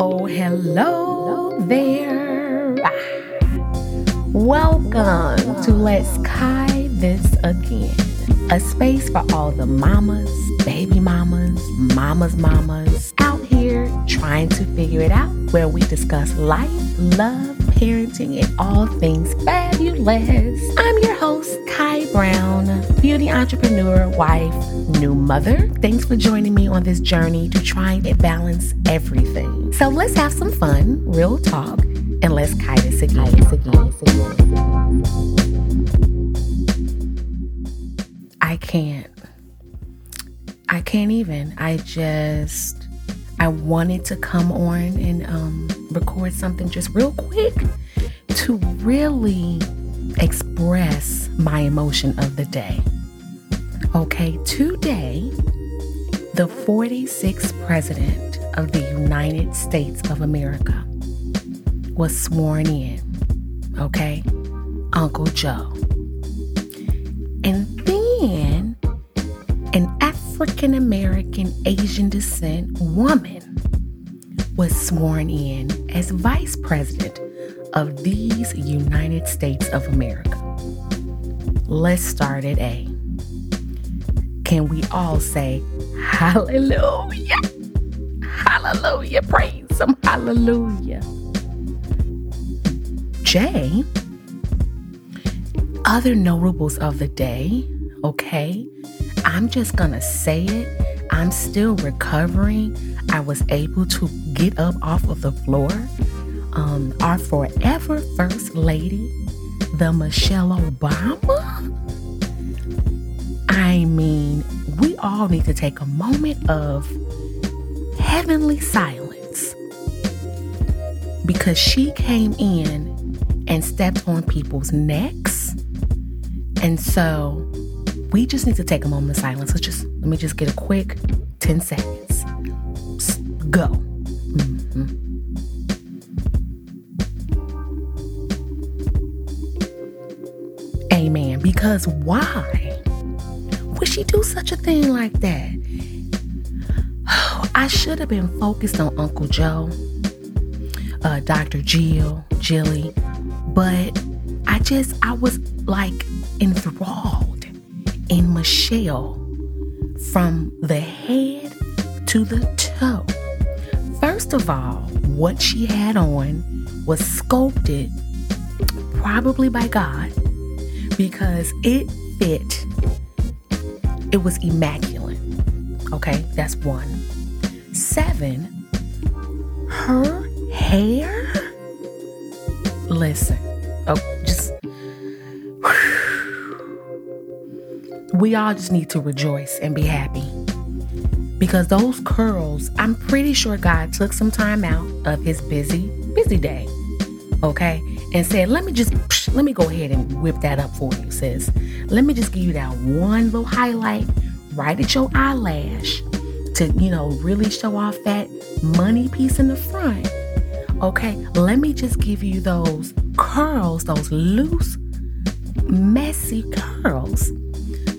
Oh, hello there. Welcome to Let's Kai This Again, a space for all the mamas, baby mamas, mamas, mamas out here trying to figure it out, where we discuss life, love, parenting, and all things fabulous. I'm your host, Kai Brown, beauty entrepreneur, wife, new mother. Thanks for joining me on this journey to try and balance everything. So let's have some fun, real talk, and let's Kai this again. This again. I can't. I can't even. I just I wanted to come on and um, record something just real quick to really express my emotion of the day. Okay, today, the 46th President of the United States of America was sworn in. Okay, Uncle Joe. And then an African American Asian descent woman was sworn in as Vice President of these United States of America. Let's start at A. Can we all say hallelujah? Hallelujah. Praise Him. Hallelujah. J. Other notables of the day, okay? I'm just gonna say it. I'm still recovering. I was able to get up off of the floor. Um, our forever First Lady, the Michelle Obama. I mean, we all need to take a moment of heavenly silence because she came in and stepped on people's necks. And so we just need to take a moment of silence. Let's just let me just get a quick 10 seconds. Go. Mm-hmm. Amen. Because why would she do such a thing like that? I should have been focused on Uncle Joe, uh, Dr. Jill, Jilly, but I just, I was like enthralled Michelle from the head to the toe. First of all, what she had on was sculpted probably by God because it fit. It was immaculate. Okay, that's one. Seven, her hair. Listen, oh, we all just need to rejoice and be happy. Because those curls, I'm pretty sure God took some time out of his busy, busy day, okay, and said, let me just, let me go ahead and whip that up for you, sis. Let me just give you that one little highlight right at your eyelash to, you know, really show off that money piece in the front. Okay, let me just give you those curls, those loose, messy curls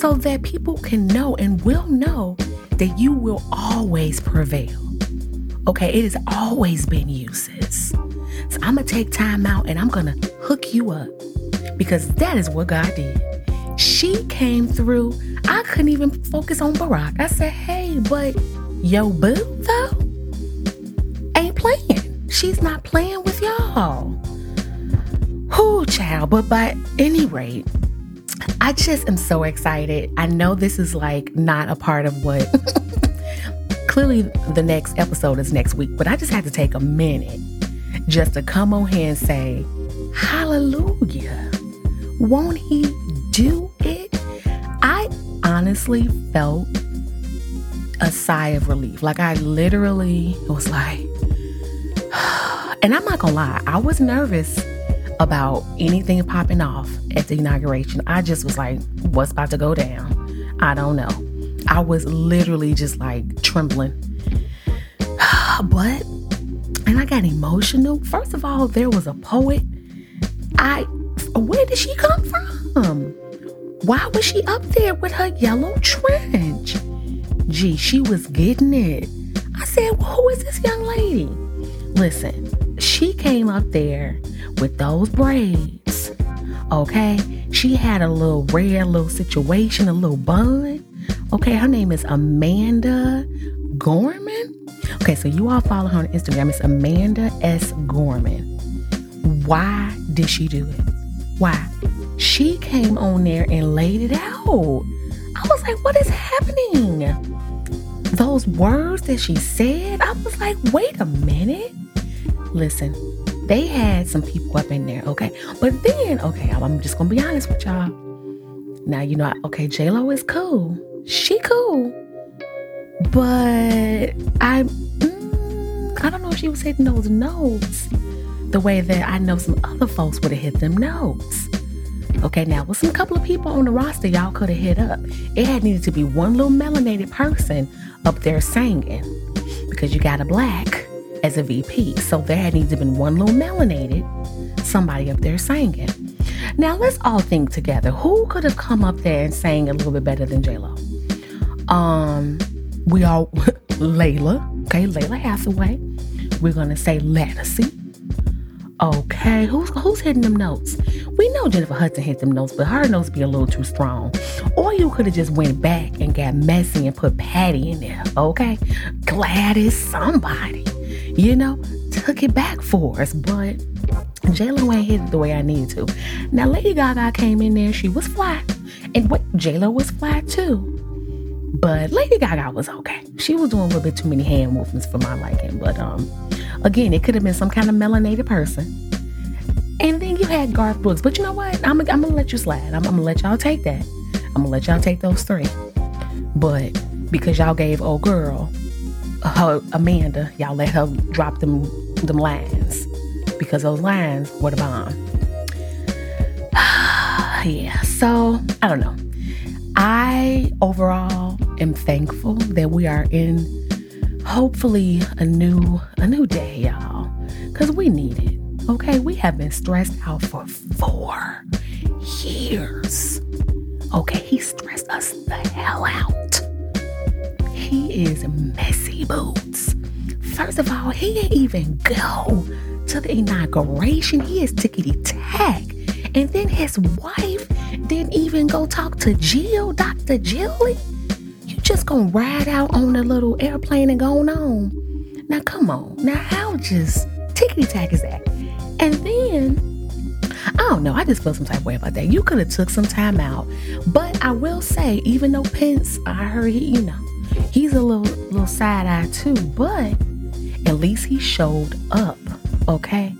so that people can know and will know that you will always prevail. Okay, it has always been you, sis. So I'm gonna take time out and I'm gonna hook you up because that is what God did. She came through. I couldn't even focus on Barack. I said, hey, but yo, boo, though, ain't playing. She's not playing with y'all. Whoo, child. But by any rate, I just am so excited. I know this is like not a part of what clearly the next episode is next week, but I just had to take a minute just to come on here and say, Hallelujah. Won't he do it? I honestly felt a sigh of relief. Like I literally was like, and I'm not gonna lie, I was nervous about anything popping off at the inauguration. I just was like, what's about to go down? I don't know. I was literally just like trembling. but, and I got emotional. First of all, there was a poet. I, where did she come from? Why was she up there with her yellow trench? Gee, she was getting it. I said, well, who is this young lady? Listen, came up there with those braids. Okay, she had a little rare little situation, a little bun. Okay, her name is Amanda Gorman. Okay, so you all follow her on Instagram. It's Amanda S. Gorman. Why did she do it? Why? She came on there and laid it out. I was like, what is happening? Those words that she said, I was like, wait a minute. Listen, they had some people up in there, okay? But then, okay, I'm just gonna be honest with y'all. Now, you know, okay, Lo is cool. She cool. But I, mm, I don't know if she was hitting those notes the way that I know some other folks would have hit them notes. Okay, now with some couple of people on the roster, y'all could have hit up. It had needed to be one little melanated person up there singing because you got a black as a VP. So there had needed to been one little melanated somebody up there singing. Now let's all think together. Who could have come up there and sang a little bit better than J Lo? Um, we all Layla, okay, Lalah Hathaway. We're gonna say Ledisi. Okay, who's who's hitting them notes? We know Jennifer Hudson hit them notes, but her notes be a little too strong. Or you could have just went back and got messy and put Patty in there. Okay, Gladys, somebody, you know, took it back for us, but J Lo ain't hit it the way I needed to. Now Lady Gaga came in there, she was flat, and what J Lo was flat too. But Lady Gaga was okay. She was doing a little bit too many hand movements for my liking. But um, again, it could have been some kind of melanated person. And then you had Garth Brooks. But you know what? I'm, I'm gonna let you slide. I'm, I'm gonna let y'all take that. I'm gonna let y'all take those three. But because y'all gave old girl, her Amanda, y'all let her drop them them lines because those lines were the bomb. yeah. So I don't know. I overall am thankful that we are in hopefully a new a new day, y'all. Cause we need it. Okay, we have been stressed out for four years. Okay, he stressed us the hell out. He is messy boots. First of all, he didn't even go to the inauguration. He is tickety tack. And then his wife didn't even go talk to Jill, Dr. Jilly. You just gonna ride out on a little airplane and go on. Now come on. Now how just tickety tack is that? And then I don't know. I just feel some type of way about that. You could have took some time out, but I will say, even though Pence, I heard he, you know, he's a little little side eye too, but at least he showed up. Okay,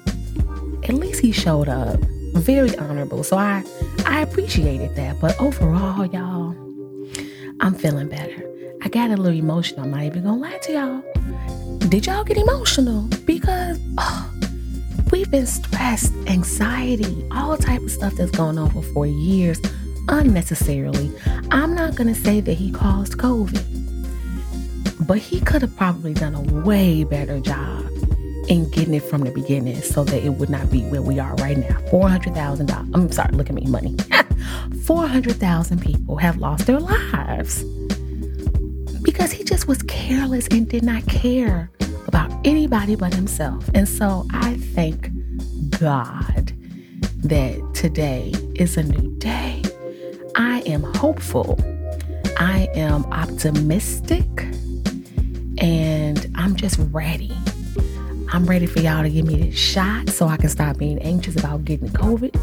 at least he showed up very honorable. So I I appreciated that. But overall, y'all, I'm feeling better. I got a little emotional. I'm not even gonna lie to y'all. Did y'all get emotional? Because oh, we've been stressed, anxiety, all type of stuff that's going on for four years unnecessarily. I'm not gonna say that he caused COVID, but he could have probably done a way better job in getting it from the beginning so that it would not be where we are right now. $400,000. I'm sorry, look at me, money. 400,000 people have lost their lives because he just was careless and did not care about anybody but himself. And so I thank God that today is a new day. I am hopeful. I am optimistic and I'm just ready I'm ready for y'all to give me this shot so I can stop being anxious about getting COVID.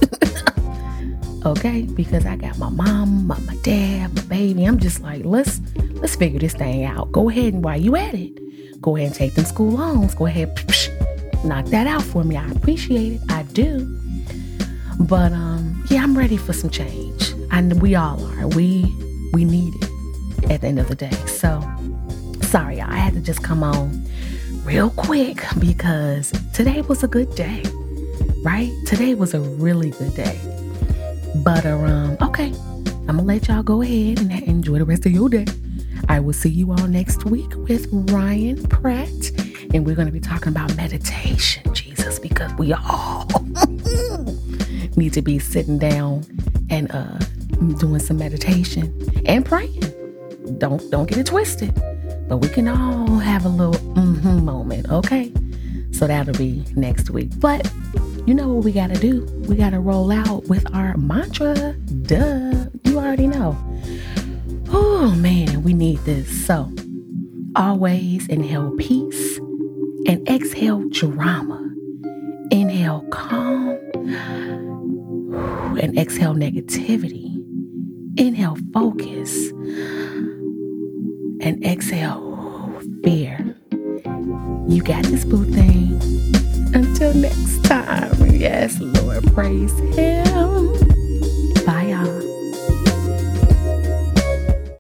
okay? Because I got my mom, my, my dad, my baby. I'm just like, let's let's figure this thing out. Go ahead and while you at it, go ahead and take them school loans. Go ahead, psh, knock that out for me. I appreciate it. I do. But um, yeah, I'm ready for some change. And we all are. We we need it at the end of the day. So sorry, y'all. I had to just come on real quick because today was a good day, right? Today was a really good day. But, um, okay, I'm gonna let y'all go ahead and enjoy the rest of your day. I will see you all next week with Ryan Pratt, and we're gonna be talking about meditation, Jesus, because we all need to be sitting down and uh doing some meditation and praying. Don't don't get it twisted. But we can all have a little mm-hmm moment, okay? So that'll be next week. But you know what we got to do? We got to roll out with our mantra. Duh. You already know. Oh man, we need this. So always inhale peace and exhale drama. Inhale calm and exhale negativity. Inhale focus and exhale fear. You got this boo thing. Until next time. Yes, Lord, praise Him. Bye, y'all.